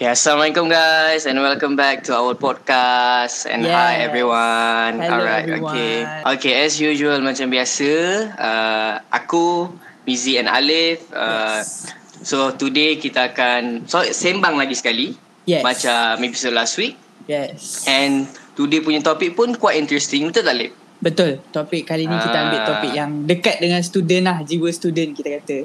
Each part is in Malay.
Okay, Assalamualaikum guys and welcome back to our podcast and Yes. hi everyone. Hello, Alright, everyone. okay. Okay, as usual macam biasa, uh, aku Mizi and Alif. Uh, Yes. So today kita akan so sembang lagi sekali Yes. macam episode last week Yes. and today punya topik pun quite interesting betul tak Alif? Betul. Topik kali ni kita ambil Ah. topik yang dekat dengan student lah. Jiwa student kita kata.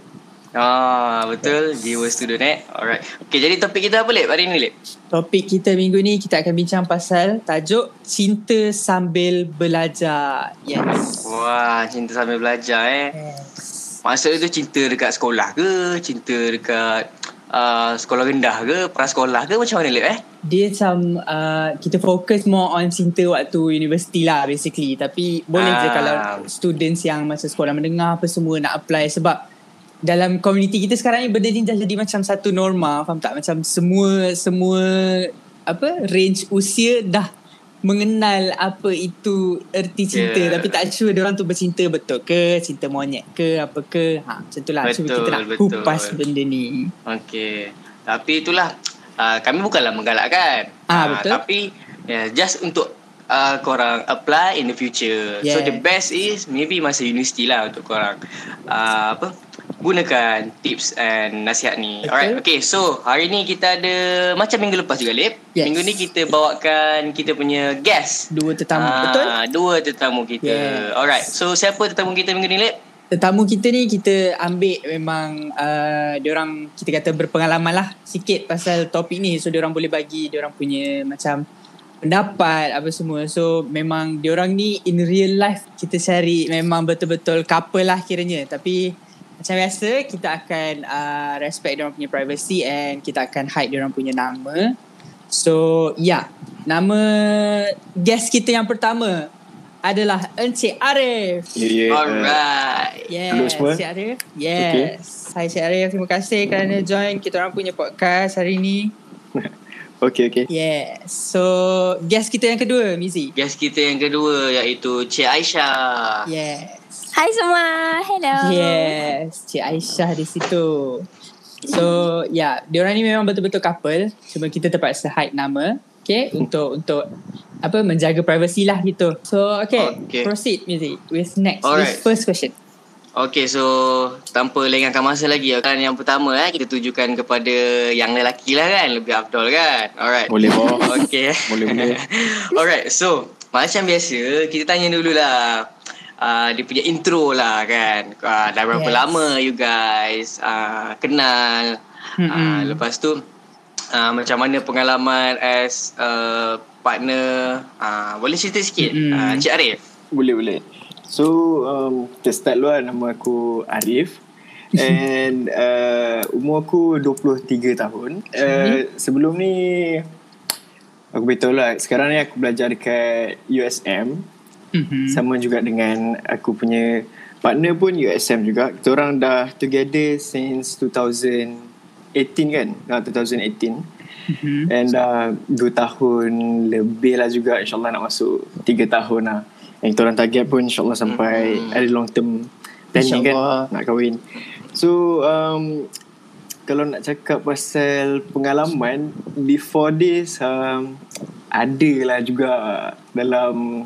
Ah betul, jiwa student eh. Alright. Okay, jadi topik kita apa Lip hari ni Lip? Topik kita minggu ni kita akan bincang pasal tajuk Cinta Sambil Belajar. Yes. Wah, cinta sambil belajar eh. Yes. Maksud tu cinta dekat sekolah ke? Cinta dekat uh, sekolah rendah ke? Prasekolah ke? Macam mana Lip eh? Dia macam uh, kita fokus more on cinta waktu universiti lah basically. Tapi boleh je Ah. kalau students yang masa sekolah mendengar apa semua nak apply sebab dalam komuniti kita sekarang ni benda ni dah jadi macam satu norma faham tak macam semua semua apa range usia dah mengenal apa itu erti cinta Yeah. tapi tak sure dia orang tu bercinta betul ke cinta monyet ke apa ke ha macam tu lah so Betul, kita nak betul. kupas benda ni Okey. Tapi itulah uh, kami bukanlah menggalakkan. Ah, Ah, betul. Tapi yeah, just untuk uh, korang apply in the future. So Yes. the best is maybe masa universiti lah untuk korang uh, apa gunakan tips and nasihat ni. Betul. Alright. Okay, so hari ni kita ada macam minggu lepas juga Lip. Yes. Minggu ni kita bawakan kita punya guest. dua tetamu Ah, betul Dua tetamu kita. Yes. Alright. So siapa tetamu kita minggu ni, Lip? tetamu kita ni kita ambil memang uh, diorang kita kata berpengalaman lah sikit pasal topik ni so diorang boleh bagi diorang punya macam pendapat apa semua so memang diorang ni in real life kita cari memang betul-betul couple lah kiranya tapi macam biasa kita akan uh, respect diorang punya privacy and kita akan hide diorang punya nama so ya yeah, nama guest kita yang pertama adalah Encik Arif ya. uh, Alright. Yes, Hello semua. Cik Arif. Yes. Hai Cik Arif, terima kasih kerana join kita orang punya podcast hari ni. okay, okay. Yes. So, guest kita yang kedua, Mizi. Guest kita yang kedua iaitu Cik Aisyah. Yes. Hai semua. Hello. Yes, Cik Aisyah di situ. So, ya, yeah, diorang ni memang betul-betul couple. Cuma kita terpaksa hide nama. Okay, untuk untuk apa menjaga privacy lah gitu. So, okay, Okay. proceed Mizi with next, Alright. with first question. Okay, so tanpa lengahkan masa lagi kan yang pertama eh kita tujukan kepada yang lelaki lah kan, lebih afdol kan. Alright. Boleh bawa. Okay. Boleh, boleh. Alright, so macam biasa kita tanya dululah uh, dia punya intro lah kan. Uh, dah berapa Yes. lama you guys uh, kenal. Uh, lepas tu uh, macam mana pengalaman as uh, partner. Uh, boleh cerita sikit uh, Cik Arif. Boleh, boleh. So, um, kita start dulu lah. Nama aku Arif. And uh, umur aku 23 tahun. Uh, sebelum ni, aku beritahu lah. Sekarang ni aku belajar dekat USM. Mhm. Sama juga dengan aku punya partner pun USM juga. Kita orang dah together since 2018 kan? Nah, 2018. Mhm. And dah uh, 2 tahun lebih lah juga InsyaAllah nak masuk 3 tahun lah Yang kita orang target pun InsyaAllah sampai Hmm. Ada long term planning kan. Nak kahwin So um, Kalau nak cakap pasal pengalaman Before this um, Ada lah juga Dalam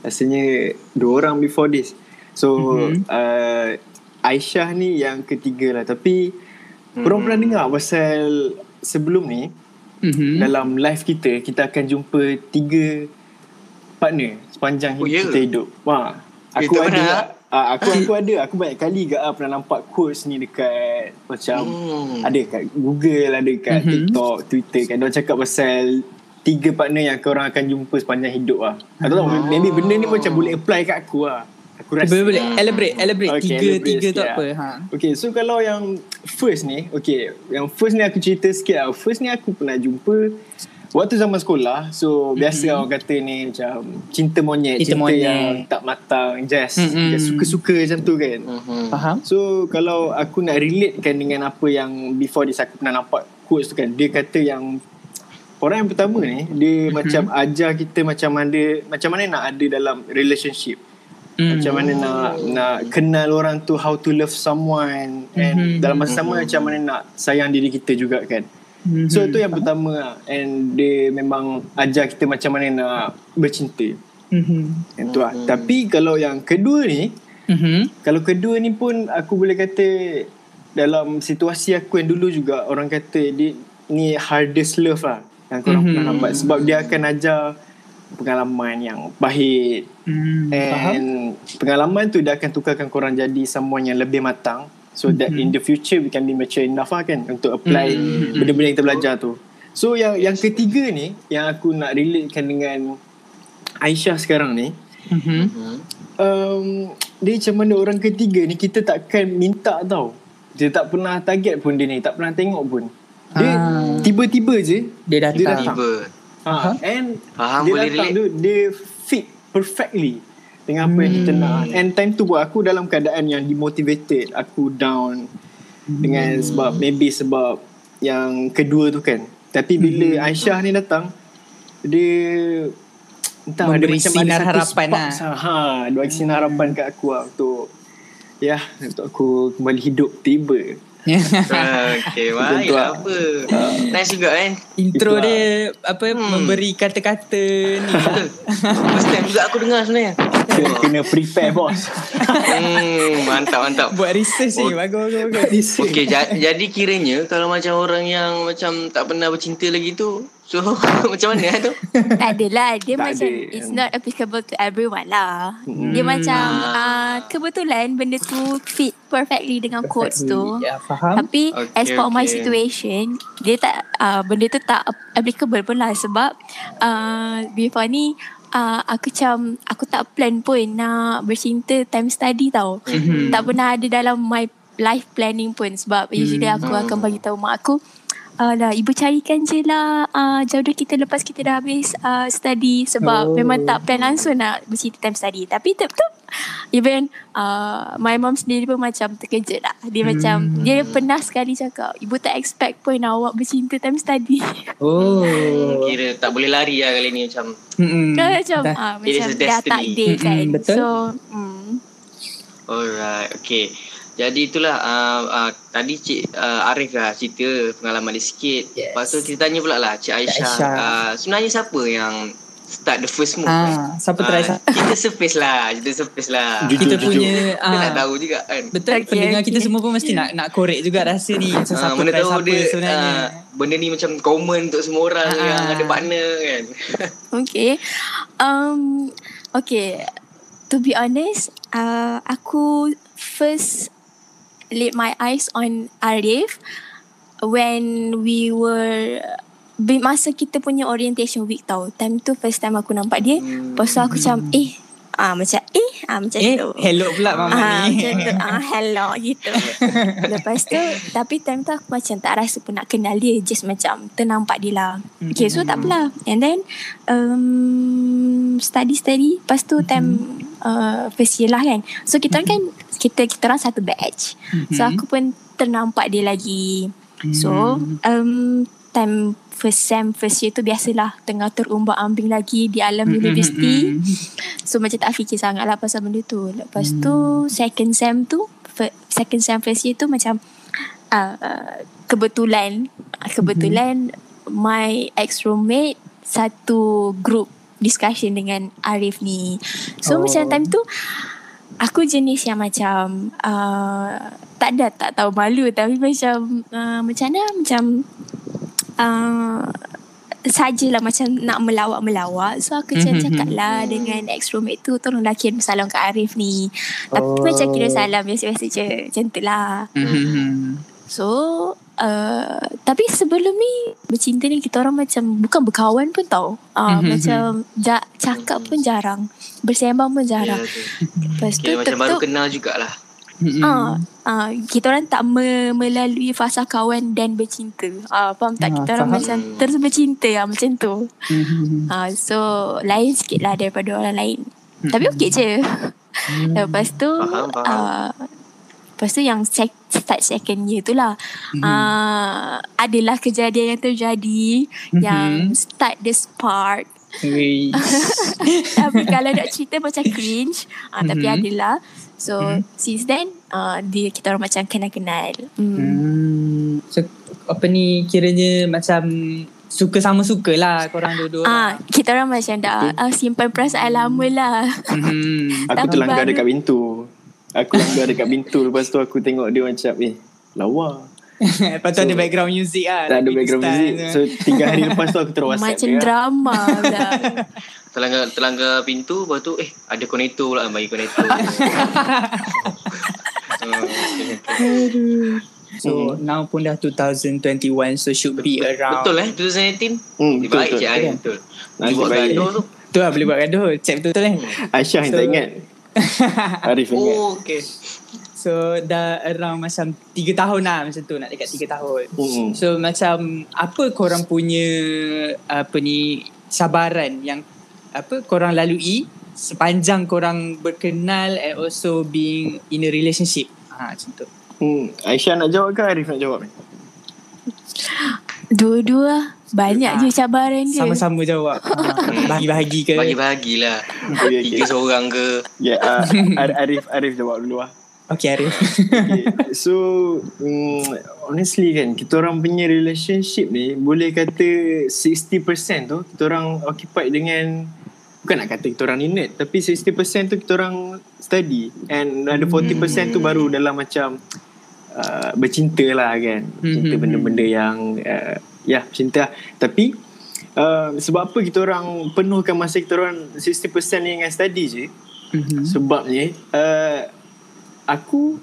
Rasanya Dua orang before this So Mhm. uh, Aisyah ni yang ketiga lah Tapi Korang pernah dengar pasal Sebelum ni Mhm. dalam live kita kita akan jumpa tiga partner sepanjang Oh, hidup ya? kita hidup. Wah, Eh, aku tak ada. pernah? Ah, aku aku ada. Aku banyak kali gak ah, pernah nampak quotes ni dekat macam Hmm. ada kat Google, ada kat Mhm. TikTok, Twitter kan. Dia cakap pasal tiga partner yang korang akan jumpa sepanjang hidup ah. Aku tahu Oh. maybe benda ni macam boleh apply kat aku ah. Aku rasa. Boleh boleh elaborate elaborate Okay, tiga elaborate tiga tu sikit apa lah. ha. Okay so kalau yang first ni Okay yang first ni aku cerita sikit lah First ni aku pernah jumpa Waktu zaman sekolah So biasa orang kata ni macam Cinta monyet Cinta Cinta, monyet. yang tak matang Just, Mm-mm. just suka-suka macam tu kan Mhm. Faham? So kalau aku nak relatekan dengan apa yang Before this aku pernah nampak quotes tu kan Dia kata yang Orang yang pertama ni Dia macam ajar kita macam mana Macam mana nak ada dalam relationship Hmm. macam mana nak nak kenal orang tu how to love someone and Mhm. dalam masa sama macam mana nak sayang diri kita juga kan Mhm. So tu yang pertama lah. And dia memang ajar kita macam mana nak bercinta. Mhm. Yang tu lah. Tapi kalau yang kedua ni, Mhm. kalau kedua ni pun aku boleh kata dalam situasi aku yang dulu juga orang kata dia ni hardest love lah yang korang Mhm. pernah nampak sebab dia akan ajar pengalaman yang pahit faham? and pengalaman tu dia akan tukarkan korang jadi someone yang lebih matang so that in the future we can be mature enough lah kan untuk apply benda-benda yang kita belajar tu so yang yang ketiga ni yang aku nak relatekan dengan Aisyah sekarang ni Mhm. Hmm. um, dia macam mana orang ketiga ni kita takkan minta tau. Dia tak pernah target pun dia ni, tak pernah tengok pun. Dia Ah. tiba-tiba je Dia datang. Dia datang. Tiba. ha, and Faham, dia boleh datang relate. tu dia fit perfectly dengan apa yang kita Hmm. nak. And time tu pun aku dalam keadaan yang demotivated, aku down dengan Hmm. sebab maybe sebab yang kedua tu kan. Tapi bila Hmm. Aisyah ni datang dia entah Memberi macam sinar ada harapan lah. lah. Ha, dia bagi sinar harapan kat aku lah untuk ya untuk aku kembali hidup tiba. Okay, baik lah. apa. Nice juga kan. Intro Itulah. dia apa memberi kata-kata ni. lah. First time juga aku dengar sebenarnya. Kena, kena prepare bos. Hmm, mantap mantap. Buat research ni. Bagus bagus bagus. Okey, ja- jadi kiranya kalau macam orang yang macam tak pernah bercinta lagi tu, so macam mana eh tu? Tak adalah Dia Tak macam ada. It's not applicable to everyone lah Hmm. Dia macam Ah. uh, Kebetulan Benda tu fit perfectly Dengan quotes tu Ya, faham. Tapi Okay, as for my okay. situation Dia tak uh, Benda tu tak applicable pun lah Sebab uh, Before ni uh, Aku macam Aku tak plan pun Nak bercinta Time study tau Mhm. Tak pernah ada dalam My life planning pun Sebab usually aku akan bagi tahu mak aku Alah, ibu carikan je lah uh, jodoh kita lepas kita dah habis uh, study sebab Oh. memang tak plan langsung nak bercinta time study. Tapi tetap even uh, my mom sendiri pun macam terkejut lah. Dia hmm. macam, dia pernah sekali cakap, ibu tak expect pun awak bercinta time study. Oh. Kira tak boleh lari lah kali ni macam. Mm-mm. Kan macam, Dah. uh, macam dah destiny. takdir kan. Mm-mm, betul. So, mm, Alright, okay. Jadi itulah uh, uh, tadi Cik uh, Arif lah cerita pengalaman dia sikit. Yes. Lepas tu kita tanya pula lah Cik Aisyah. Aisyah. Uh, sebenarnya siapa yang start the first move? Ah, siapa try sa- Kita surface lah, kita surface lah. Jujur, kita jujur. punya Kita nak ah, tahu juga kan. Betul Okay, pendengar kita okay. semua pun mesti nak nak korek juga rasa ni macam Ah, siapa mana try tahu siapa dia sebenarnya. ah, benda ni macam common untuk semua orang Ah. yang ada partner kan. Okay. Um, okay. To be honest, uh, aku first laid my eyes on Arif when we were masa kita punya orientation week tau. Time tu first time aku nampak dia. Hmm. Lepas tu aku macam eh ah macam eh ah macam Eh, tu. hello pula mama Ah, ni. macam tu. Ah, hello gitu. Lepas tu, tapi time tu aku macam tak rasa pun nak kenal dia. Just macam ternampak dia lah. Okay, so tak apalah. And then, um, study-study. Lepas tu time uh, first year lah kan. So kita kan, kita kita orang satu batch. So aku pun ternampak dia lagi. So, um, time first sem, first year tu biasalah tengah terumbak ambing lagi di alam universiti. So macam tak fikir sangat lah pasal benda tu. Lepas tu second sem tu, second sem first year tu macam uh, kebetulan, kebetulan my ex roommate satu group discussion dengan Arif ni. So Oh. macam time tu aku jenis yang macam uh, tak ada tak tahu malu tapi macam uh, macam mana macam uh, sajalah macam nak melawak-melawak. So aku macam Mhm, cakap lah dengan ex roommate tu tolonglah kirim salam kat Arif ni. Tapi Oh. macam kira salam biasa-biasa je. Macam tu lah. Mhm. So uh, tapi sebelum ni bercinta ni kita orang macam bukan berkawan pun tau. Uh, Mhm. macam ja, cakap pun jarang. Bersembang pun jarang. Ya, tu. Lepas tu Kira macam baru kenal jugalah. Mhm. Ah, ah, kita orang tak me- melalui fasa kawan dan bercinta. Ah, faham tak? Ah, Kita orang faham. macam terus bercinta lah macam tu. Mhm. Ah, so lain sikit lah daripada orang lain. Tapi okey je. Lepas tu Faham, faham. ah, Lepas tu yang sec- start second year tu lah ah, Adalah kejadian yang terjadi Yang start the spark. Tapi kalau nak cerita macam cringe ah, Tapi Mhm. adalah So since then uh, dia kita orang macam kenal-kenal. Hmm. Hmm. So, apa ni kiranya macam suka sama suka lah korang dua-dua. Ah, kita orang macam dah ah, simpan perasaan lama lah. Hmm. Aku terlanggar dekat pintu. Aku langgar dekat pintu. Lepas tu aku tengok dia macam eh lawa. Lepas tu So, ada background music lah. Tak ada background music. tu. So tiga hari lepas tu aku terus WhatsApp Macam dia. drama lah. Terlanggar, terlanggar pintu Lepas tu Eh ada konektor pula Bagi konektor Hmm, So now pun dah 2021 so should be around. Betul eh 2018 Hmm, betul, baik betul. je Betul Nasib Dia buat gaduh tu Tu lah boleh buat gaduh. Check betul-betul eh. Aisyah yang So- tak ingat. Arif ingat. Oh okay So dah around macam 3 tahun lah macam tu nak dekat 3 tahun. Hmm. So macam apa korang punya apa ni cabaran yang apa korang lalui sepanjang korang berkenal and also being in a relationship. Ha macam tu. Hmm. Aisyah nak jawab ke Arif nak jawab? Dua-dua banyak je cabaran dia. Sama-sama jawab. Ha, Bahagi-bahagi ke? Bagi-bagilah Okay, Tiga okay. seorang ke Ya, yeah, uh, Arif Arif jawab dulu lah. Okay Arif. Okay. So um, honestly kan kita orang punya relationship ni boleh kata 60% tu kita orang occupied dengan bukan nak kata kita orang ni nerd tapi 60% tu kita orang study and ada 40% tu baru dalam macam uh, bercinta lah kan cinta Mhm. benda-benda yang uh, ya cinta lah. tapi uh, sebab apa kita orang penuhkan masa kita orang 60% ni dengan study je Mhm. Sebabnya uh, Aku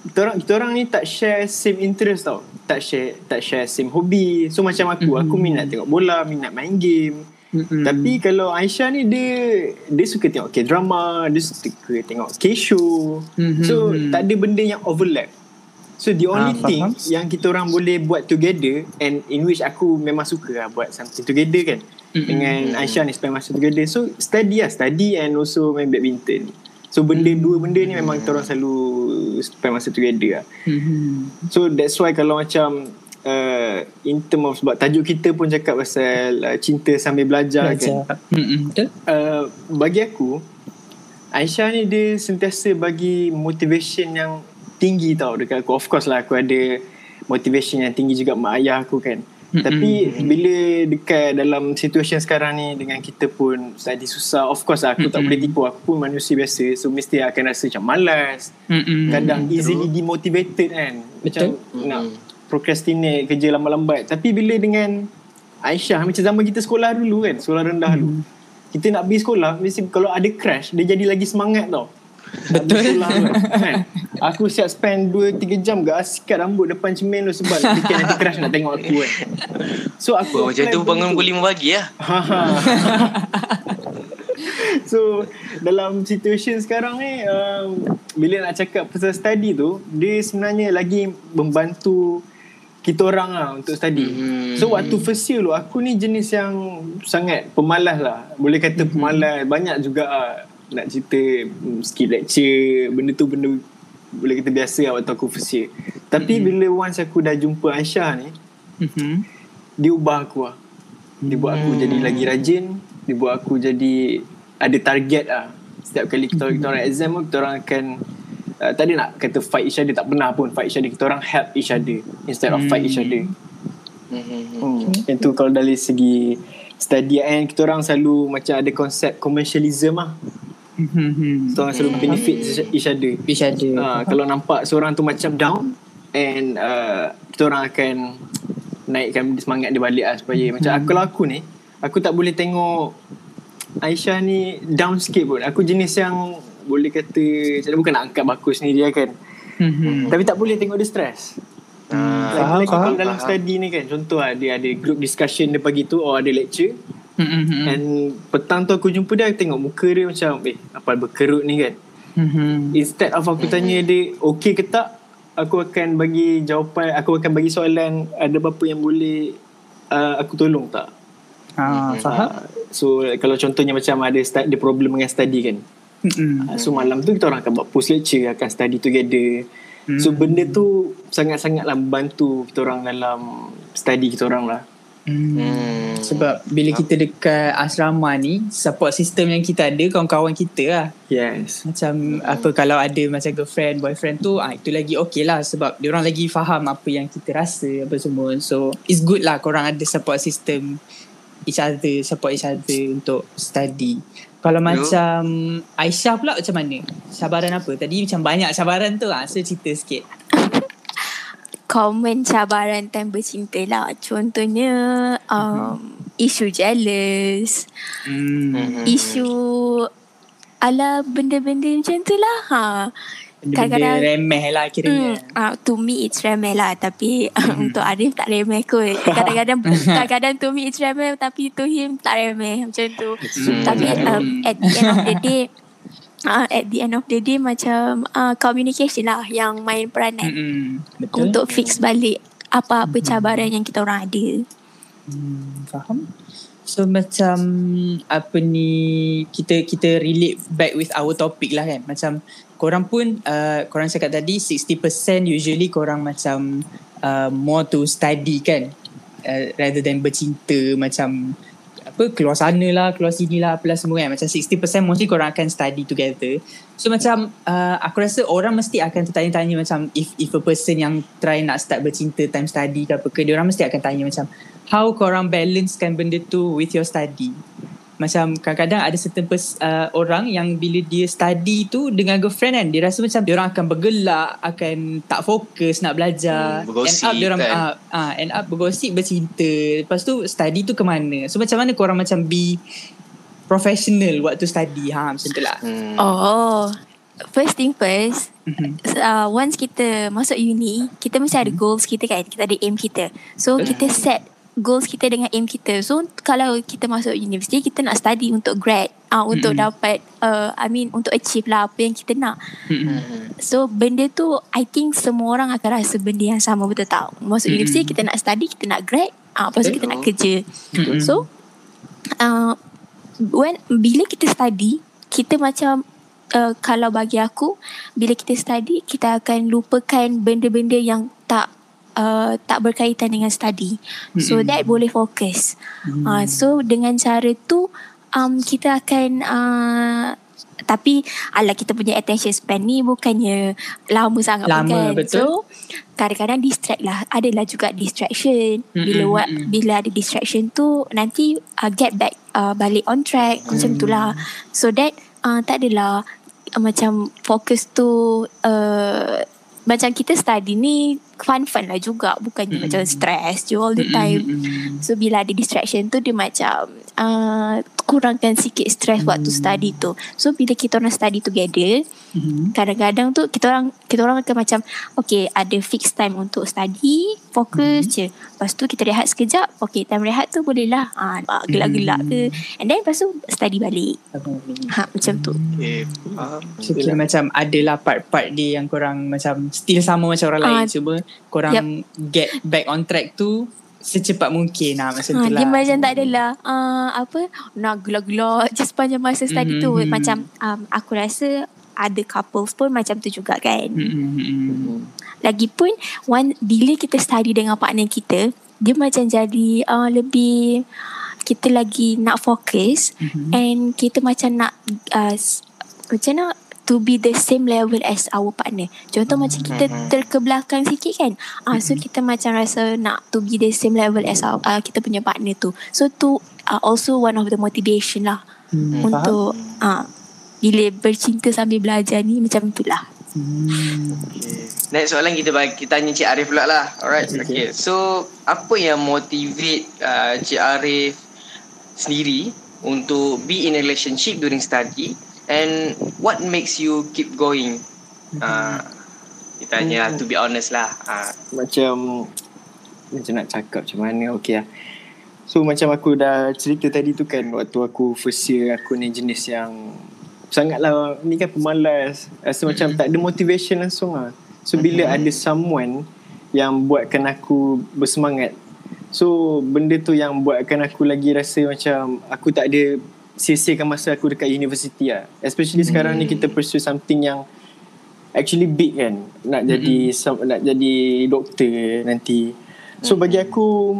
kita orang, kita orang ni tak share same interest tau Tak share tak share same hobi So macam aku Mhm. Aku minat tengok bola Minat main game Mhm. Tapi kalau Aisyah ni Dia Dia suka tengok K-drama Dia suka tengok K-show Mhm. So tak ada benda yang overlap So the only Ah, thing faham. Yang kita orang boleh buat together And in which aku memang suka lah Buat something together kan Mhm. Dengan Aisyah ni spend masa together So study lah Study and also main badminton So benda Hmm. dua benda ni memang kita orang selalu Spend masa together lah Mhm. So that's why kalau macam uh, In term of Sebab tajuk kita pun cakap pasal uh, Cinta sambil belajar, kan Belajar. Betul? uh, Bagi aku Aisyah ni dia sentiasa bagi motivation yang tinggi tau dekat aku. Of course lah aku ada motivation yang tinggi juga mak ayah aku kan. Mm-mm. Tapi bila dekat dalam situasi sekarang ni dengan kita pun study susah. Of course lah, aku tak Mm-mm. boleh tipu. Aku pun manusia biasa. So mesti akan rasa macam malas. Mhm. Kadang easily demotivated kan. Macam Betul. nak procrastinate kerja lambat-lambat. Tapi bila dengan Aisyah macam zaman kita sekolah dulu kan. Sekolah rendah dulu. Kita nak pergi sekolah mesti kalau ada crash dia jadi lagi semangat tau. Betul. tu, kan? Aku siap spend 2-3 jam gak sikat rambut depan cermin tu sebab fikir nanti crash nak tengok aku kan. So aku Macam apply tu bangun pukul 5 pagi lah so dalam situasi sekarang ni um, bila nak cakap pasal study tu dia sebenarnya lagi membantu kita orang lah untuk study. Mhm. So waktu first year tu aku ni jenis yang sangat pemalas lah. Boleh kata pemalas. Banyak juga lah nak cerita mm, skip lecture. Benda tu benda boleh kata biasa lah waktu aku first year. Tapi bila once aku dah jumpa Aisyah ni Mhm. dia ubah aku lah. Dia buat aku jadi lagi rajin. Dia buat aku jadi ada target lah. Setiap kali kita, kita orang exam pun, kita orang akan uh, tadi nak kata fight each other. Tak pernah pun fight each other. Kita orang help each other instead of fight each other. Mhm. Hmm. Yang tu kalau dari segi study and kita orang selalu macam ada konsep commercialism lah. Kita orang selalu benefit each other. Each other. Ha, kalau nampak seorang tu macam down and uh, kita orang akan naikkan semangat dia balik lah supaya macam aku, kalau aku ni aku tak boleh tengok Aisyah ni down sikit pun. Aku jenis yang boleh kata macam bukan nak angkat baku sendiri lah kan. Mhm. Tapi tak boleh tengok dia stress. Ah, Lagi-lagi faham, kalau dalam faham. study ni kan Contoh lah dia ada group discussion dia pagi tu Or ada lecture Mhm. And petang tu aku jumpa dia Aku tengok muka dia macam Eh apa berkerut ni kan? Mhm. Instead of aku tanya dia Okay ke tak? Aku akan bagi jawapan Aku akan bagi soalan Ada apa yang boleh uh, Aku tolong tak? Ah, faham? uh, So kalau contohnya macam Ada start, ada problem dengan study kan? Mhm. uh, So malam tu kita orang akan buat post lecture Akan study together. So benda tu Sangat-sangatlah membantu Kita orang dalam Study kita orang lah Hmm. Hmm. Sebab bila kita dekat asrama ni support system yang kita ada kawan-kawan kita lah. Yes. Macam apa kalau ada macam girlfriend, boyfriend tu ah itu lagi okay lah sebab orang lagi faham apa yang kita rasa apa semua. So it's good lah korang ada support system each other, support each other untuk study. Kalau macam Aisyah pula macam mana? Cabaran apa? Tadi macam banyak cabaran tu ah. So cerita sikit. Common cabaran time bercinta lah. Contohnya um, isu jealous, Hmm. Isu ala benda-benda macam tu lah. Ha. Kadang-kadang- remeh lah Hmm, kiranya. uh, to me it's remeh lah tapi untuk Arif tak remeh kot. Kadang-kadang kadang-kadang to me it's remeh tapi to him tak remeh macam tu. Hmm. Tapi um, at the end of the day uh, at the end of the day macam uh, communication lah yang main peranan Hmm. Betul. untuk fix balik apa-apa cabaran yang kita orang ada. Hmm, faham. So macam apa ni kita kita relate back with our topic lah kan. Macam korang pun uh, korang cakap tadi 60% usually korang macam uh, more to study kan. Uh, rather than bercinta macam apa keluar sana lah, keluar sini lah apalah semua kan. Macam 60% mostly korang akan study together. So macam uh, aku rasa orang mesti akan tertanya-tanya macam if if a person yang try nak start bercinta time study ke apa ke, dia orang mesti akan tanya macam how korang balancekan benda tu with your study. Macam kadang-kadang ada certain pers, uh, orang yang bila dia study tu dengan girlfriend kan, dia rasa macam dia orang akan bergelak, akan tak fokus nak belajar. Hmm, bergosip end up dia orang kan. uh, uh, end up bergosip bercinta. Lepas tu study tu ke mana? So macam mana korang macam be professional waktu study? Ha macam tu lah. Hmm. Oh. First thing first, Mhm. uh, once kita masuk uni, kita mesti ada goals kita kan. Kita ada aim kita. So kita set goals kita dengan aim kita. So kalau kita masuk universiti, kita nak study untuk grad, uh, untuk Mm-mm. dapat uh, I mean untuk achieve lah apa yang kita nak. Mhm. Hmm. So benda tu I think semua orang akan rasa benda yang sama betul tak? Masuk Mm-mm. universiti kita nak study, kita nak grad, ah lepas tu kita Betul. nak kerja. Mm-mm. So uh, when bila kita study, kita macam uh, kalau bagi aku bila kita study kita akan lupakan benda-benda yang tak uh, tak berkaitan dengan study. So Mm-mm. that boleh fokus. Hmm. Uh, so dengan cara tu um, kita akan uh, tapi ala kita punya attention span ni bukannya lama sangat Lama, pun kan. betul. So kadang-kadang distract lah. Adalah juga distraction. Bila Mm-mm, wa- mm-mm. bila ada distraction tu nanti uh, get back uh, balik on track macam tu lah. So that uh, tak adalah uh, macam fokus tu uh, macam kita study ni fun-fun lah juga bukannya Mm-mm. macam stress je all the time. Mm-mm. So bila ada distraction tu dia macam uh, kurangkan sikit stress waktu study tu. So bila kita orang study together, Mhm. kadang-kadang tu kita orang kita orang akan macam okay ada fixed time untuk study, fokus Mhm. je. Lepas tu kita rehat sekejap. Okay time rehat tu boleh lah. Ha, gelak-gelak ke. And then lepas tu study balik. Ha macam tu. Okay. Faham. So kira macam adalah part-part dia yang korang macam still sama macam orang lain Ah, Cuma korang get back on track tu Secepat mungkin lah macam Ha, tu lah dia macam tak adalah uh, apa nak gelak-gelak je sepanjang masa study tu Mhm. macam um, aku rasa ada couples pun macam tu juga kan. Mm-mm. Lagipun one, bila kita study dengan partner kita, dia macam jadi uh, lebih kita lagi nak fokus Mhm. and kita macam nak uh, macam nak to be the same level as our partner. Contoh macam kita terkebelakang sikit kan. Ah uh, so kita macam rasa nak to be the same level as our, uh, kita punya partner tu. So tu uh, also one of the motivation lah Hmm, faham? untuk ah uh, bila bercinta sambil belajar ni macam itulah. Hmm. Okay. Next soalan kita bagi kita tanya Cik Arif pula lah. Alright. Okay. Okay. So apa yang motivate uh, Cik Arif sendiri untuk be in a relationship during study and what makes you keep going? Uh, kita lah, to be honest lah. Uh, macam macam nak cakap macam mana okey lah. So macam aku dah cerita tadi tu kan waktu aku first year aku ni jenis yang sangatlah ni kan pemalas rasa macam tak ada motivation langsung lah. So bila ada someone yang buatkan aku bersemangat So benda tu yang buatkan aku lagi rasa macam aku tak ada sia-siakan masa aku dekat universiti lah. Especially sekarang ni kita pursue something yang actually big kan. Nak jadi some, nak jadi doktor nanti. So bagi aku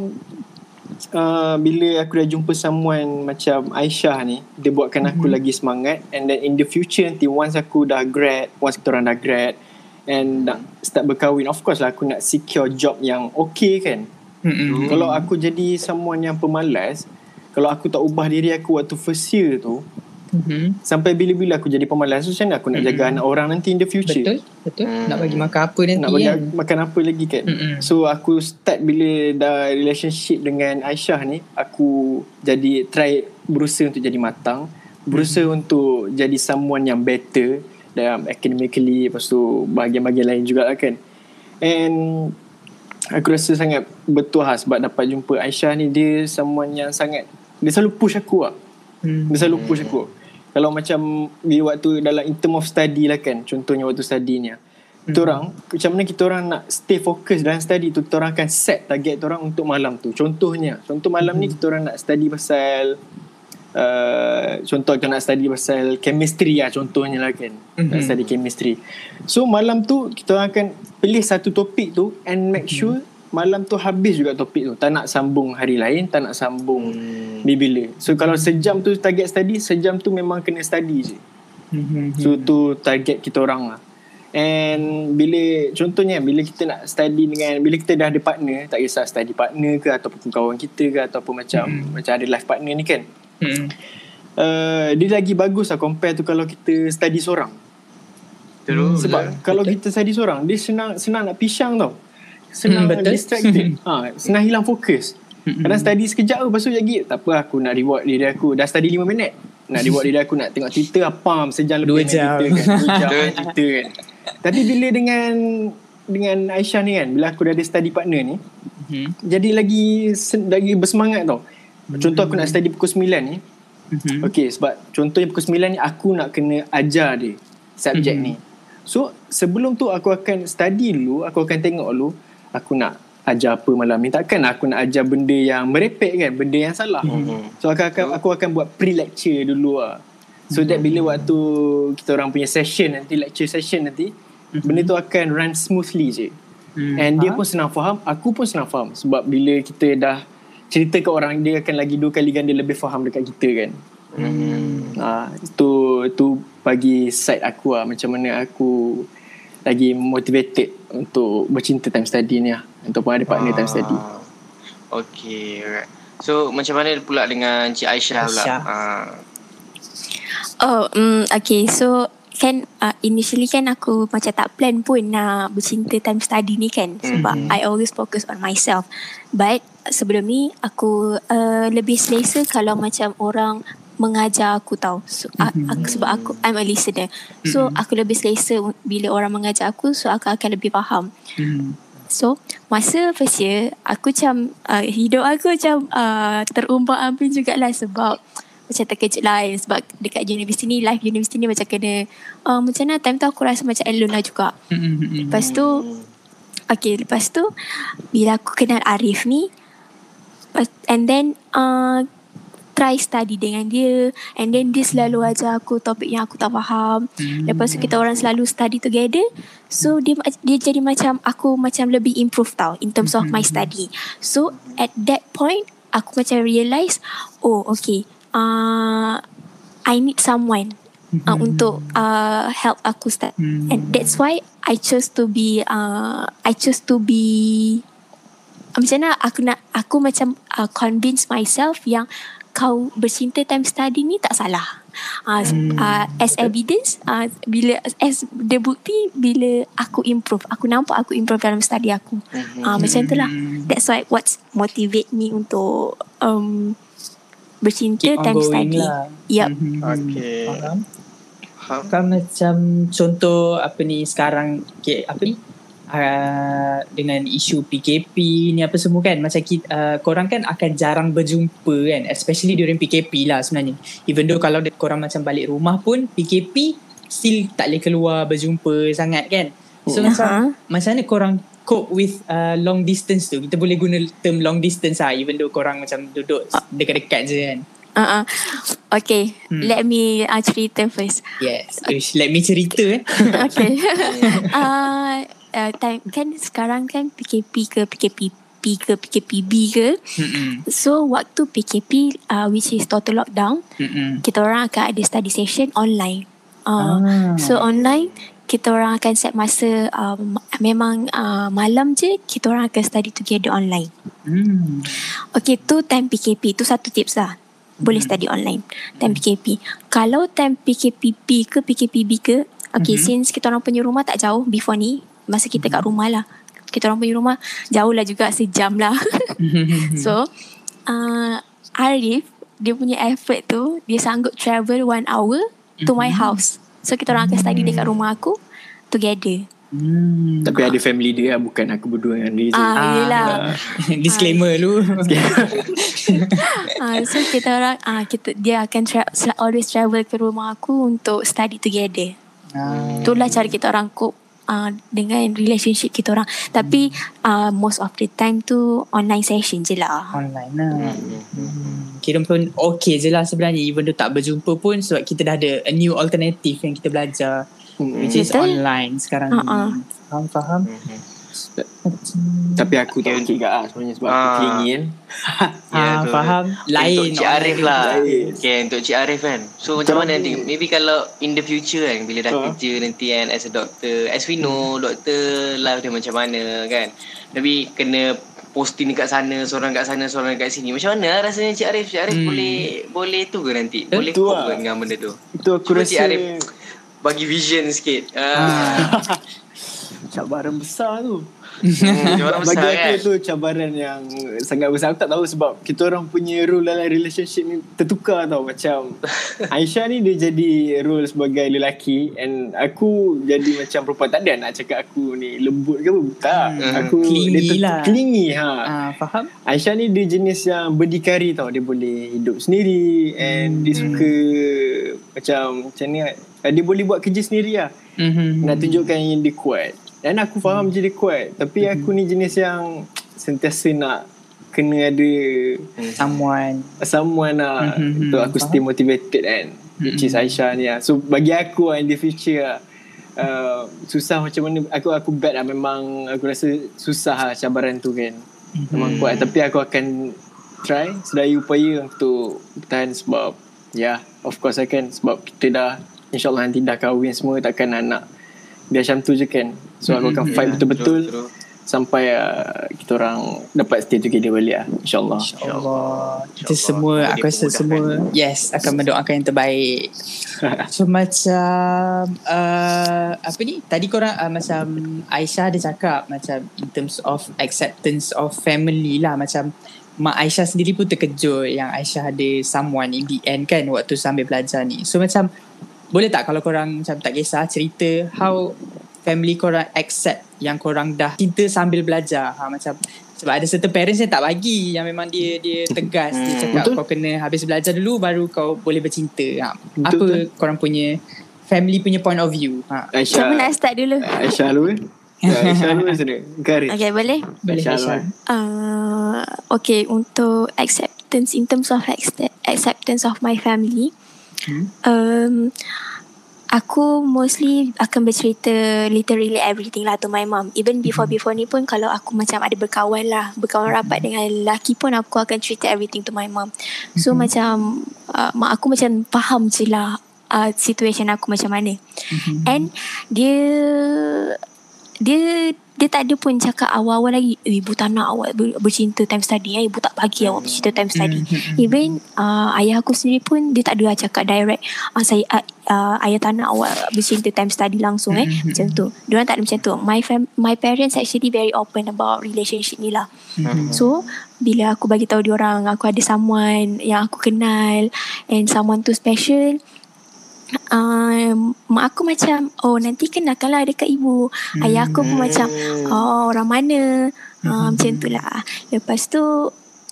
uh, bila aku dah jumpa someone macam Aisyah ni dia buatkan aku Mhm. lagi semangat and then in the future nanti once aku dah grad once kita orang dah grad and nak start berkahwin of course lah aku nak secure job yang okay kan Mm-mm. kalau aku jadi someone yang pemalas kalau aku tak ubah diri aku waktu first year tu Mhm. sampai bila-bila aku jadi pemalas so macam mana aku nak jaga Mhm. anak orang nanti in the future Betul, betul. Hmm. Nak bagi makan apa nanti nak bagi kan? makan apa lagi kan Mm-mm. So aku start bila dah relationship dengan Aisyah ni Aku jadi try berusaha untuk jadi matang Berusaha untuk jadi someone yang better Dalam academically Lepas tu bahagian-bahagian lain juga lah kan And Aku rasa sangat bertuah sebab dapat jumpa Aisyah ni Dia someone yang sangat Dia selalu push aku lah Hmm. Dia selalu push aku. Kalau macam Bila waktu dalam in term of study lah kan Contohnya waktu study ni Kita orang Macam mana kita orang nak Stay fokus dalam study tu Kita orang akan set target kita orang Untuk malam tu. Contohnya Contoh malam ni kita orang nak study pasal uh, Contoh kita nak study pasal Chemistry lah contohnya lah kan. Nak Mhm. study chemistry. So malam tu Kita orang akan Pilih satu topik tu And make sure Malam tu habis juga topik tu Tak nak sambung hari lain Tak nak sambung Hmm. bila So kalau sejam tu target study Sejam tu memang kena study je Mhm. So tu target kita orang lah And bila Contohnya bila kita nak study dengan Bila kita dah ada partner Tak kisah study partner ke Ataupun kawan kita ke Ataupun macam Hmm. Macam ada life partner ni kan Mhm. uh, Dia lagi bagus lah Compare tu kalau kita study seorang Terus. Sebab kalau betul. kita study seorang Dia senang senang nak pisang tau Senang Hmm, betul. distracted ha, Senang hilang fokus Hmm. Kadang study sekejap tu Lepas tu lagi Tak apa aku nak reward diri aku Dah study 5 minit Nak reward diri aku Nak tengok Twitter Apa sejam lebih Dua main jam. Twitter kan Dua jam Twitter kan Tapi bila dengan Dengan Aisyah ni kan Bila aku dah ada study partner ni Mhm. Jadi lagi sen- Lagi bersemangat tau Contoh aku nak study pukul 9 ni Mhm. Okay sebab Contohnya pukul 9 ni Aku nak kena ajar dia Subjek Mhm. ni So sebelum tu aku akan study dulu Aku akan tengok dulu Aku nak ajar apa malam ni. Takkan aku nak ajar benda yang merepek kan? Benda yang salah. Mhm. So aku akan, aku akan buat pre-lecture dulu lah. So that bila waktu Kita orang punya session nanti Lecture session nanti Benda tu akan run smoothly je. Hmm, And dia pun senang faham Aku pun senang faham. Sebab bila kita dah Cerita ke orang Dia akan lagi dua kali ganda Lebih faham dekat kita kan. Hmm. Ha, itu tu bagi side aku lah macam mana aku lagi motivated untuk bercinta time study ni lah ataupun ada partner time study. Ah. Okay, alright. So macam mana pula dengan Cik Aisyah pula? Aisyah. Ah. Oh, um, okay. So kan uh, initially kan aku macam tak plan pun nak bercinta time study ni kan sebab Mhm. I always focus on myself. But sebelum ni aku uh, lebih selesa kalau macam orang mengajar aku tau. So, a- aku, sebab aku I'm a listener. So aku lebih selesa bila orang mengajar aku so aku akan lebih faham. Mhm. So masa first year aku macam uh, hidup aku macam uh, terumbang ambing jugalah sebab macam terkejut lah eh, sebab dekat universiti ni life universiti ni macam kena uh, macam mana time tu aku rasa macam alone lah juga. Mhm. Lepas tu okay lepas tu bila aku kenal Arif ni and then uh, try study dengan dia and then dia selalu ajar aku topik yang aku tak faham Hmm. Lepas tu kita orang selalu study together. So dia dia jadi macam aku macam lebih improve tau in terms of my study. So at that point aku macam realise oh okay uh, I need someone uh, untuk uh, help aku start. Hmm. And that's why I chose to be uh, I chose to be macam mana aku nak aku macam uh, convince myself yang kau bercinta time study ni tak salah. Uh, Hmm. uh, as evidence uh, bila as the bukti bila aku improve aku nampak aku improve dalam study aku uh, macam tu lah Hmm. that's why what's motivate me untuk um, bercinta Keep time study lah. Yup. Mhm. Okay. Faham. Faham? Kan macam contoh apa ni sekarang okay, apa ni uh, dengan isu PKP ni apa semua kan. Macam kita, uh, korang kan akan jarang berjumpa kan especially during PKP lah sebenarnya. Even though kalau korang macam balik rumah pun PKP still tak boleh keluar berjumpa sangat kan. So Hmm. macam macam mana korang cope with uh, long distance tu? Kita boleh guna term long distance lah even though korang macam duduk dekat-dekat je kan. Uh-uh. okay Hmm. let me uh, cerita first. Yes let me cerita eh. Okay. uh, uh, time, kan sekarang kan PKP ke PKP PKP ke PKPB ke Mm-mm. So waktu PKP uh, Which is total lockdown Mm-mm. Kita orang akan ada study session online uh, Ah. So online Kita orang akan set masa um, Memang uh, malam je Kita orang akan study together online Hmm. Okay tu time PKP Tu satu tips lah Boleh study online Time PKP Kalau time PKPP ke PKPB ke Okay Mhm. since kita orang punya rumah tak jauh Before ni Masa kita kat rumah lah. Kita orang punya rumah Jauh lah juga Sejam lah. So uh, Arif Dia punya effort tu Dia sanggup travel one hour To my house. So kita orang akan study dekat rumah aku Together. Hmm. Tapi ada family dia lah, Bukan aku berdua dengan dia Ah, Ah, yelah. Disclaimer dulu. Ah, so kita orang ah kita dia akan tra- always travel ke rumah aku untuk study together. Ah. Itulah cara kita orang cope uh, dengan relationship kita orang. Tapi uh, most of the time tu online session je lah. Online lah. Hmm. Kira pun okay je lah sebenarnya. Even though tak berjumpa pun sebab kita dah ada a new alternative yang kita belajar. Hmm. Which is Betul. online sekarang Ha-ha. ni. Faham, faham. Tapi aku tak okey kat lah Sebenarnya sebab aku Ah. clingy kan Ah, faham. Lain. Untuk Cik Arif lah Lain. Okay untuk Cik Arif kan So macam mana nanti Maybe kalau in the future kan Bila dah Ah. kerja nanti kan As a doctor As we know Doktor life dia macam mana kan Tapi kena posting dekat sana Seorang kat sana Seorang kat sini Macam mana rasanya Cik Arif Cik Arif Hmm. boleh Boleh tu ke nanti Boleh cope lah. ke dengan benda tu Itu aku Cuba rasa Cik Arif Bagi vision sikit ah. Cabaran besar tu hmm, Macam mana Bagi besar aku kan tu cabaran yang sangat besar. Aku tak tahu sebab kita orang punya role dalam relationship ni tertukar tau. Macam Aisyah ni dia jadi role sebagai lelaki and aku jadi macam perempuan. Tak ada nak cakap aku ni lembut ke apa. Tak. Hmm. Aku Clingy dia ter- lah. Clingy ha. Ah, faham? Aisyah ni dia jenis yang berdikari tau. Dia boleh hidup sendiri and dia suka macam macam ni. eh, Dia boleh buat kerja sendiri lah Mm-hmm. nak tunjukkan yang dia kuat. Dan aku faham je dia kuat. Tapi aku ni jenis yang sentiasa nak kena ada Someone. someone lah. Mhm, Untuk aku faham. stay motivated kan. Which is Aisyah ni lah. So bagi aku lah in the future lah. Uh, susah macam mana aku aku bet lah memang aku rasa susah lah cabaran tu kan memang kuat tapi aku akan try sedaya upaya untuk bertahan sebab ya yeah, of course I can sebab kita dah insyaallah nanti dah kahwin semua takkan nak dia macam tu je kan so aku akan fight betul-betul True, true. sampai uh, kita orang dapat stay together balik lah insyaallah Allah. Kita InsyaAllah. semua, Semoga aku rasa semua, yes, akan mendoakan yang terbaik. So macam, uh, apa ni, tadi korang uh, macam Aisyah ada cakap macam in terms of acceptance of family lah. Macam Mak Aisyah sendiri pun terkejut yang Aisyah ada someone in the end kan waktu sambil belajar ni. So macam, boleh tak kalau korang macam tak kisah cerita how family korang accept yang korang dah cinta sambil belajar. Ha, macam sebab ada certain parents yang tak bagi yang memang dia dia tegas dia Hmm, cakap betul. kau kena habis belajar dulu baru kau boleh bercinta. Ha, Betul, apa betul. korang punya family punya point of view? Ha. Aisyah Siapa nak start dulu? Aisyah dulu eh Ya, Aisyah dulu Garis Okay boleh? Boleh Aisyah Aisyah. Uh, okay untuk acceptance in terms of accept- acceptance of my family Hmm. um, aku mostly akan bercerita literally everything lah to my mom. Even before before ni pun kalau aku macam ada berkawan lah berkawan rapat dengan lelaki pun aku akan cerita everything to my mom. So macam uh, mak aku macam faham je lah uh, situation aku macam mana. Mhm. And dia dia dia tak ada pun cakap awal-awal lagi "Eh, ibu tak nak awak ber, bercinta time study ya ibu tak bagi awak bercinta time study even uh, ayah aku sendiri pun dia tak ada lah cakap direct ah, saya uh, uh, ayah tak nak awak bercinta time study langsung eh. Macam tu. Dia tak ada macam tu. My fam- my parents actually very open about relationship ni lah. So bila aku bagi tahu dia orang aku ada someone yang aku kenal and someone tu special um, mak aku macam oh nanti kenalkanlah dekat ibu. Ayah aku pun macam oh orang mana. Uh, macam tu lah. Lepas tu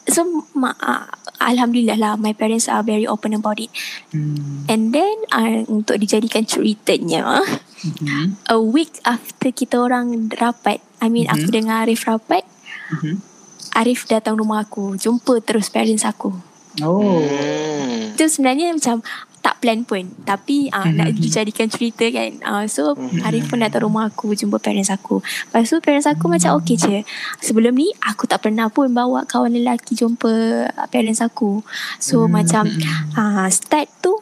so mak uh, alhamdulillah lah my parents are very open about it. Hmm. And then uh, untuk dijadikan ceritanya Mhm. a week after kita orang rapat, I mean Mhm. aku dengan Arif rapat, Mhm. Arif datang rumah aku Jumpa terus parents aku Oh. Hmm. Itu sebenarnya macam tak plan pun. Tapi uh, nak dijadikan cerita kan. Uh, So Arif pun datang rumah aku Jumpa parents aku. Lepas tu parents aku macam okay je Sebelum ni Aku tak pernah pun Bawa kawan lelaki Jumpa parents aku. So macam uh, Start tu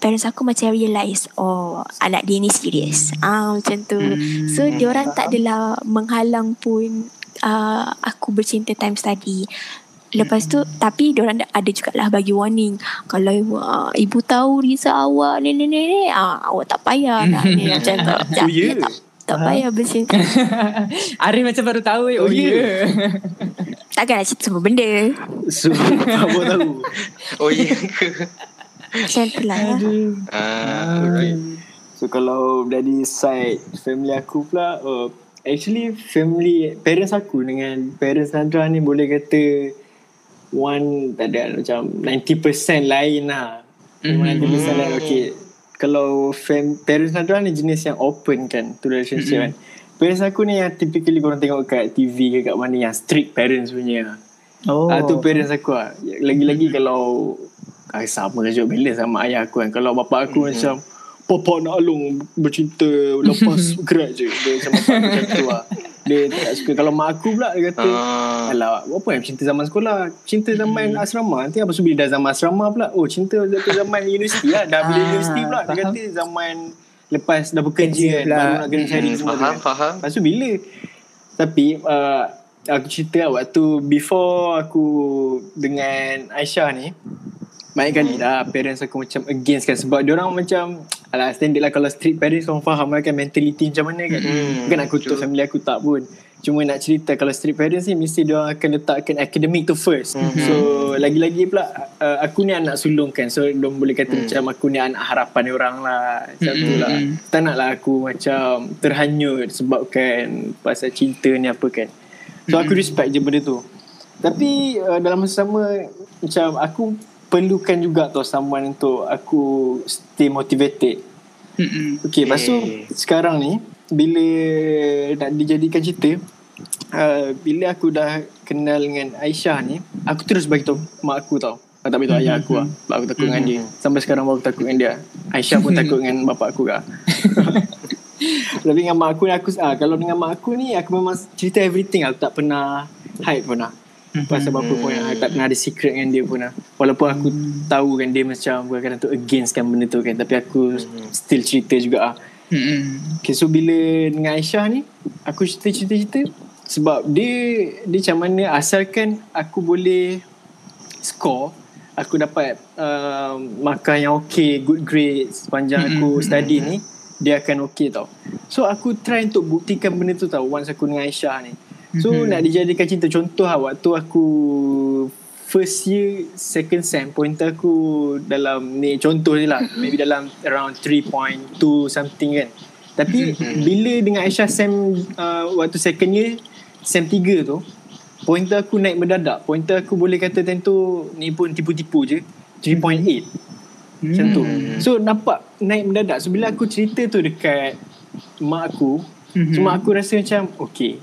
Parents aku macam realise Oh Anak dia ni serius ah Macam tu. So diorang tak adalah Menghalang pun uh, Aku bercinta time study Lepas tu Tapi diorang ada- ada jugalah Bagi warning. Kalau uh, ibu tahu Riza awak ni ni ni ni uh, Awak tak payah nak ni Macam tu. Tak, Oh, ya? tak, tak payah bercinta Arif macam baru tahu Oh, Oh, oh ya. yeah. Takkan nak cerita semua benda? So Apa tahu. Oh ya. Ke? Macam tu lah Ah, alright. So kalau dari side Family aku pula uh, Actually family Parents aku dengan Parents Nadra ni boleh kata One Tak ada macam 90% lain lah Mhm. 90% lain Okay Kalau fam, Parents Nadra ni jenis yang open kan To relationship kan Parents aku ni yang typically korang tengok kat TV ke kat mana Yang strict parents punya Oh Ah tu parents aku lah. Lagi-lagi kalau ah, sama je balance sama ayah aku kan. Kalau bapa aku mm-hmm. macam Papa nak alung bercinta lepas gerak je. Dia macam bapa aku macam tu lah. Dia tak suka. Kalau mak aku pula dia kata Ah. Alah apa yang cinta zaman sekolah Cinta zaman asrama Nanti apa sebab dah zaman asrama pula Oh cinta zaman universiti lah Dah bila Ah, universiti pula Dia kata zaman Lepas dah bekerja Kerja kan pula. Baru nak kena cari Hmm, semua tu faham, kan. faham. Lepas tu bila Tapi uh, Aku cerita lah waktu Before aku Dengan Aisyah ni Banyak kali dah Parents aku macam Against kan. Sebab orang macam Alah standard lah Kalau street parents Korang faham lah kan Mentality macam mana kan. Hmm, Bukan nak kutuk family aku tak pun. Cuma nak cerita Kalau street parents ni Mesti dia akan letakkan Academic tu first. So Lagi-lagi pula uh, Aku ni anak sulung kan So dia boleh kata macam Aku ni anak harapan orang lah. Macam tu lah. Tak nak lah aku macam Terhanyut Sebabkan Pasal cinta ni apa kan. So aku respect je benda tu. Tapi uh, Dalam masa sama Macam aku Perlukan juga tau Someone untuk Aku Stay motivated. Mm-mm. Okay, lepas tu Okay. sekarang ni bila nak dijadikan cerita uh, bila aku dah kenal dengan Aisyah ni aku terus bagi tahu mak aku tau. Aku tak beritahu ayah aku lah. Sebab aku takut dengan dia. Sampai sekarang aku takut dengan dia. Aisyah pun takut dengan bapak aku lah. Tapi dengan mak aku ni aku ah, kalau dengan mak aku ni aku memang cerita everything. Aku tak pernah hide pun lah pasal apa pun aku tak pernah ada secret dengan dia pun lah. Walaupun aku tahu kan dia macam kadang-kadang tu against kan benda tu kan. Tapi aku still cerita juga lah. Mm-mm. Okay so bila dengan Aisyah ni Aku cerita-cerita-cerita Sebab dia Dia macam mana Asalkan aku boleh Score Aku dapat uh, Makan yang okay Good grades Sepanjang aku study ni Dia akan okay tau. So aku try untuk buktikan benda tu tau Once aku dengan Aisyah ni So nak dijadikan cinta Contoh lah Waktu aku First year Second sem Pointer aku Dalam ni Contoh je lah. Maybe dalam Around 3.2 something kan. Tapi Bila dengan Aisyah sem uh, Waktu second year Sem 3 tu Pointer aku naik mendadak. Pointer aku boleh kata time tu Ni pun tipu-tipu je. 3.8 Macam tu. So nampak Naik mendadak. So bila aku cerita tu dekat Mak aku Mhm. So mak aku rasa macam Okay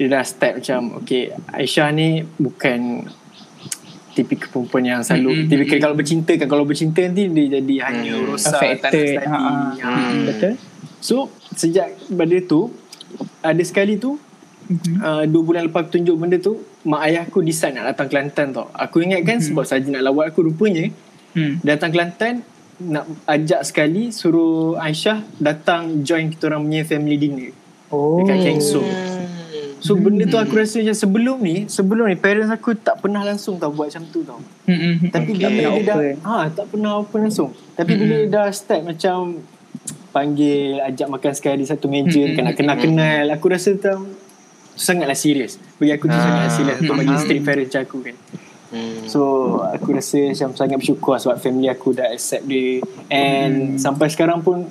Dia dah start macam Okay Aisyah ni Bukan Tipikal perempuan yang selalu Mhm. Tipikal kalau bercinta kan Kalau bercinta nanti Dia jadi hanya Mhm. rosak Tak nak Affected. Ha, ha. ha. Mm, Betul So Sejak pada tu Ada sekali tu Mhm. uh, Dua bulan lepas aku tunjuk benda tu Mak ayah aku decide nak datang Kelantan tau Aku ingat kan Sebab saja nak lawat aku Rupanya Hmm. Datang Kelantan Nak ajak sekali Suruh Aisyah Datang join kita orang punya family dinner Oh Dekat Keng So Hmm. Benda tu aku rasa macam sebelum ni Sebelum ni parents aku tak pernah langsung tau Buat macam tu tau Mm-mm. Tapi Tak bila dia dah ha, Tak pernah open langsung Tapi bila dia dah start macam Panggil Ajak makan sekali Satu meja Mm-mm. Kan nak kenal-kenal Aku rasa macam Sangatlah serius Bagi aku tu Ah, sangatlah serius Untuk bagi strict parents macam aku kan Hmm. So aku rasa macam sangat bersyukur sebab family aku dah accept dia and Hmm. sampai sekarang pun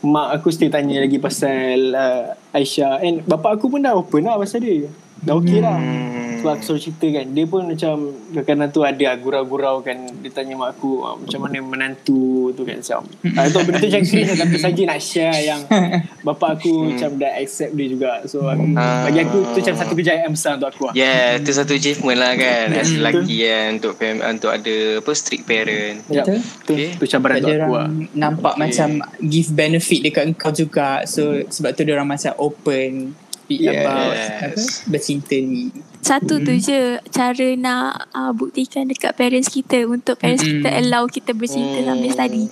mak aku still tanya lagi pasal uh, Aisyah and bapa aku pun dah open lah pasal dia. Dah okey lah. Hmm. sebab aku selalu cerita kan dia pun macam kadang-kadang tu ada gurau-gurau kan. Dia tanya mak aku ah, macam mana menantu tu kan macam ah, tu benda tu macam cringe lah, tapi saja nak share yang bapa aku macam dah accept dia juga. So aku, Ah. bagi aku tu macam satu kejayaan besar untuk aku lah. Yeah, tu satu achievement lah kan. As Hmm, lelaki kan Untuk fam- untuk ada Apa strict parent. Yap, Betul. tu, Okay. tu cabaran Sebab untuk aku lah. nampak Okay. macam give benefit dekat engkau juga. So sebab tu dia orang macam open speak Yes. about apa bercinta ni. Satu tu je cara nak uh, buktikan dekat parents kita untuk parents Mm-mm. kita allow kita bercinta Hmm. dalam study.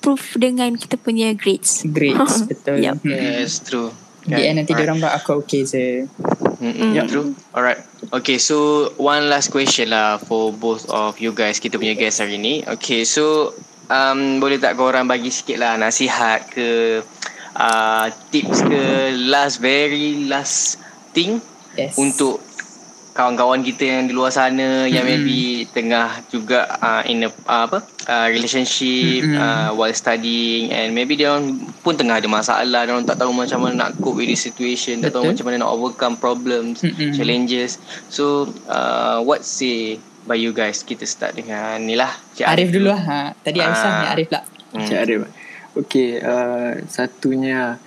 Proof dengan kita punya grades. Grades betul. Yup. Mm-mm. Yes, true Di end nanti dia orang buat aku okay je. Mm-mm, Yep. True Alright Okay so One last question lah For both of you guys Kita punya guest hari ni Okay so um, Boleh tak korang bagi sikit lah Nasihat ke uh, Tips ke Last very last Thing Yes. Untuk Kawan-kawan kita yang di luar sana Yang Mm-mm. maybe Tengah juga uh, In a uh, Apa uh, Relationship Mm-mm. uh, While studying And maybe dia orang Pun tengah ada masalah Dia orang tak tahu macam mana Nak cope with this situation Tak tahu Betul. macam mana nak overcome problems Mm-mm. challenges. So, uh, what say by you guys? Kita start dengan ni lah. Cik Arif dulu lah. Ha. Tadi Aisyah Ah. ni Arif lah. Hmm. Cik Arif Okay uh, Satunya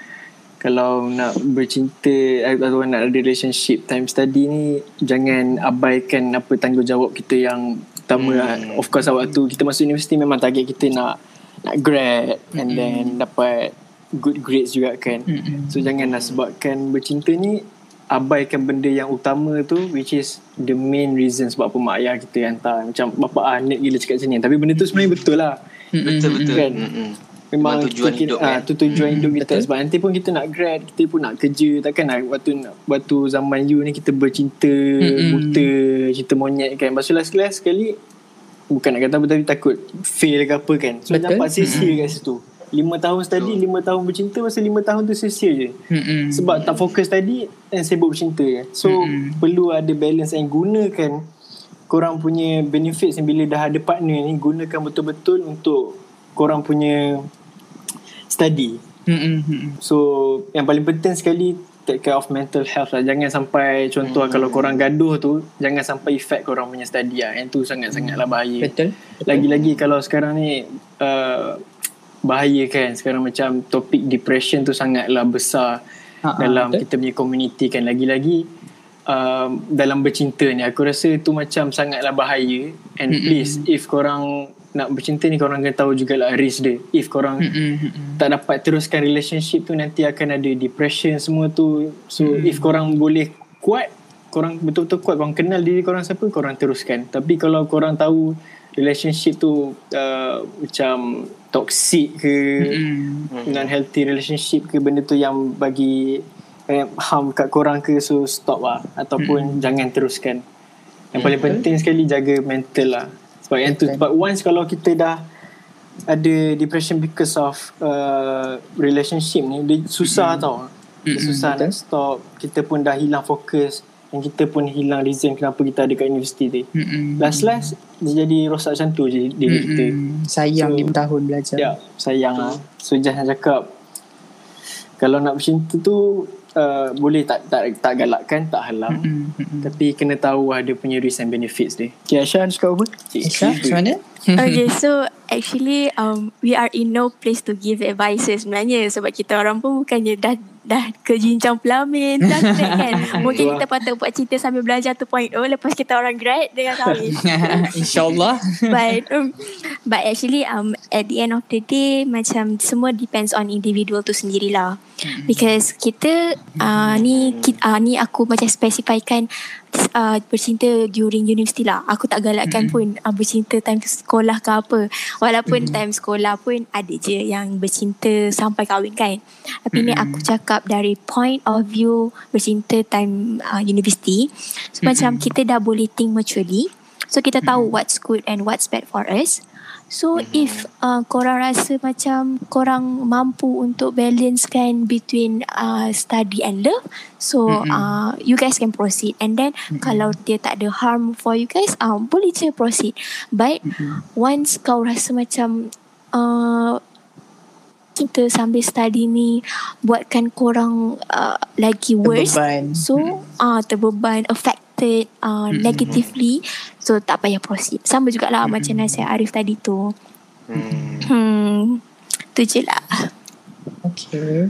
Kalau nak bercinta Atau nak ada relationship Time study ni Jangan abaikan Apa tanggungjawab kita yang Pertama Hmm. lah. Of course waktu kita masuk universiti Memang target kita nak Nak grad And Mm-mm. then dapat Good grades juga kan Mm-mm. So janganlah sebabkan Bercinta ni Abaikan benda yang utama tu Which is The main reason Sebab apa mak ayah kita hantar Macam bapak ah net gila cakap macam ni Tapi benda tu sebenarnya betul lah Betul betul. Kan? Mm-mm. Memang tujuan kita, hidup, kan? tu tujuan hidup kita betul. sebab nanti pun kita nak grad kita pun nak kerja takkan nak waktu waktu zaman you ni kita bercinta Mm-mm. buta cinta monyet kan lepas tu last last sekali bukan nak kata apa tapi takut fail ke apa kan so Betul. nampak sia-sia kat situ lima tahun study lima tahun bercinta masa lima tahun tu sia-sia je Mm-mm. sebab tak fokus tadi dan sibuk bercinta so Mm-mm. perlu ada balance and gunakan korang punya benefits yang bila dah ada partner ni gunakan betul-betul untuk korang punya study. Mm-mm. so yang paling penting sekali take care of mental health lah jangan sampai contoh hmm. kalau korang gaduh tu jangan sampai effect korang punya study lah yang tu sangat-sangat lah bahaya Betul. lagi-lagi kalau sekarang ni uh, bahaya kan sekarang macam topik depression tu sangatlah besar Ha, ha, dalam betul. kita punya community kan lagi-lagi um, dalam bercinta ni aku rasa tu macam sangatlah bahaya and Mm-mm. please if korang nak bercinta ni korang kena tahu jugalah risk dia if korang. Mm-mm. tak dapat teruskan relationship tu nanti akan ada depression semua tu so Hmm. if korang boleh kuat korang betul-betul kuat korang kenal diri korang siapa korang teruskan tapi kalau korang tahu relationship tu uh, macam toxic ke Mm-mm. non healthy relationship ke benda tu yang bagi eh, harm kat korang ke so stop lah ataupun jangan teruskan yang paling penting sekali jaga mental lah sebab yang tu sebab once kalau kita dah ada depression because of uh, relationship ni dia susah tau dia susah nak stop kita pun dah hilang fokus dan kita pun hilang reason kenapa kita ada kat universiti tu Mm-mm. last last dia jadi rosak macam tu je diri kita Mm-mm. Sayang So- 5 tahun belajar. Ya, sayang lah. So jangan cakap kalau nak bercinta tu uh, boleh tak tak tak galakkan, tak halang. Mm-mm. Tapi kena tahu ada punya risk and benefits dia. Okay, Aisyah cakap apa? Aisyah, macam mana? Okay, so actually um, we are in no place to give advices sebenarnya sebab kita orang pun bukannya dah dah ke jinjang pelamin dah grad kan. Mungkin kita patut buat cerita sambil belajar 2.0 lepas kita orang grad dengan kahwin. InsyaAllah. but um, but actually um at the end of the day macam semua depends on individual tu sendirilah because kita uh, ni kita, uh, ni aku macam spesifikan uh, bercinta during university lah. Aku tak galakkan pun uh, bercinta time sekolah ke apa. Walaupun time sekolah pun ada je yang bercinta sampai kahwin kan. Tapi ni aku cakap dari point of view bercinta time uh, university. So, macam kita dah boleh think maturely. So kita tahu what's good and what's bad for us. So if uh, korang rasa macam korang mampu untuk balancekan between uh, study and love, so uh, you guys can proceed. And then kalau dia tak ada harm for you guys, um, boleh je proceed. But once kau rasa macam uh, kita sambil study ni buatkan korang uh, lagi worse. Terbeban. So ah uh, terbeban affected uh, Mm-mm. negatively. So tak payah proceed. Sama jugalah mm-hmm. macam nasihat Arif tadi tu. Hmm. Hmm. Tu je lah. Okay.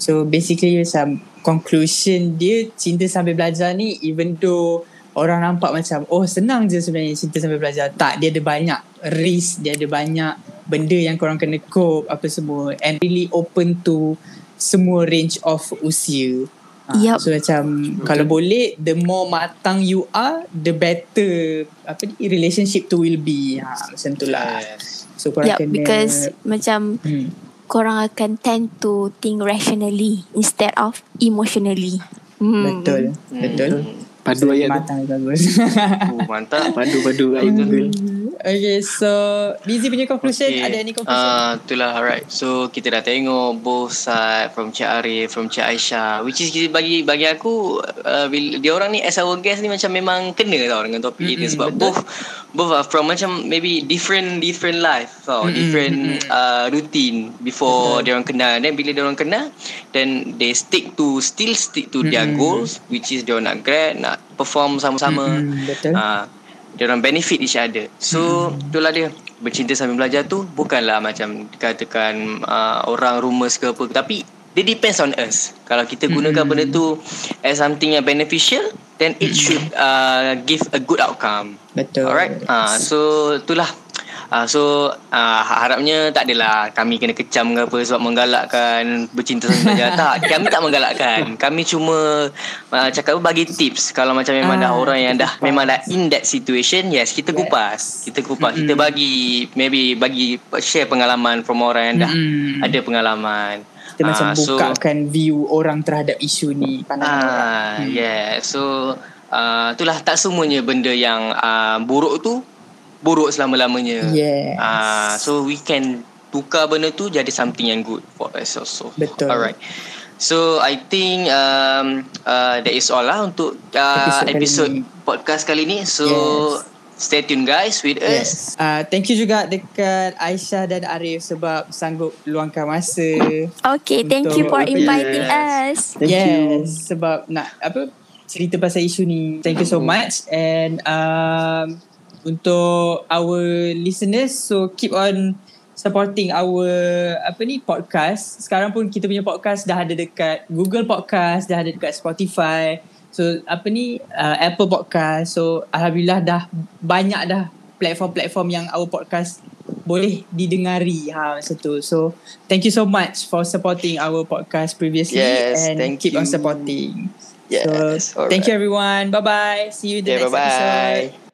So basically macam conclusion dia cinta sambil belajar ni even though orang nampak macam oh senang je sebenarnya cinta sambil belajar. Tak, dia ada banyak risk, dia ada banyak benda yang korang kena cope apa semua and really open to semua range of usia. Ha, Yup. So macam kalau boleh the more matang you are the better apa ni relationship tu will be. Ha macam tu lah. Yes. So korang Yeah, kena because macam hmm. korang akan tend to think rationally instead of emotionally. Hmm. Betul. Betul. Padu ayat tu. Matang bagus. Oh, mantap. Padu padu ayat Google. okay, so Busy punya conclusion Okay. ada any conclusion? Ah, itulah alright. So kita dah tengok both side from Cik Arif, from Cik Aisyah. Which is bagi bagi aku uh, bila dia orang ni as our guest ni macam memang kena tau dengan topik Mm-mm, ni sebab betul. both both are from macam maybe different different life tau, Mm-mm, different uh, routine before dia orang kenal. Then bila dia orang kenal, then they stick to still stick to their Mm-mm. goals which is dia orang nak grad, nak perform sama-sama. Mm-mm, betul. Ah, dia orang benefit each other. So, Hmm. itulah dia. Bercinta sambil belajar tu bukanlah macam dikatakan uh, orang rumours ke apa. Tapi, dia depends on us. Kalau kita gunakan Hmm. benda tu as something yang beneficial, then it should uh, give a good outcome. Betul. Alright. Ah, so, itulah. Ah, so uh, harapnya tak adalah kami kena kecam ke apa sebab menggalakkan bercinta belajar. tak, kami tak menggalakkan. Kami cuma uh, cakap bagi tips kalau macam memang dah Ah, orang yang dah kita memang dah kupas. in that situation, yes, kita Yes. kupas. Kita kupas. Kita Mm-mm. bagi maybe bagi share pengalaman from orang yang dah Mm-mm. ada pengalaman. Kita macam Ah, so- bukakan view orang terhadap isu ni. Pandangan orang. Ah, Hmm. yeah. So uh, itulah tak semuanya benda yang uh, buruk tu buruk selama-lamanya. Yes. Ah, so we can tukar benda tu jadi something yang good for us also. Betul. Alright. So I think um, uh, that is all lah untuk uh, Episode kali episode ni. podcast kali ni. So Yes. stay tune guys with us. Yes. Uh, thank you juga dekat Aisyah dan Arif sebab sanggup luangkan masa. Okay, thank you for inviting Yes. us. Thank you. yes, sebab nak apa cerita pasal isu ni. Thank you so much and um, untuk our listeners so keep on supporting our apa ni podcast. Sekarang pun kita punya podcast dah ada dekat Google Podcast, dah ada dekat Spotify. So apa ni uh, Apple Podcast. So alhamdulillah dah banyak dah platform-platform yang our podcast boleh didengari ha macam tu. So thank you so much for supporting our podcast previously Yes, and thank keep on you. supporting. Yes, So thank you everyone. Bye bye. See you in the Yeah, next bye-bye. episode.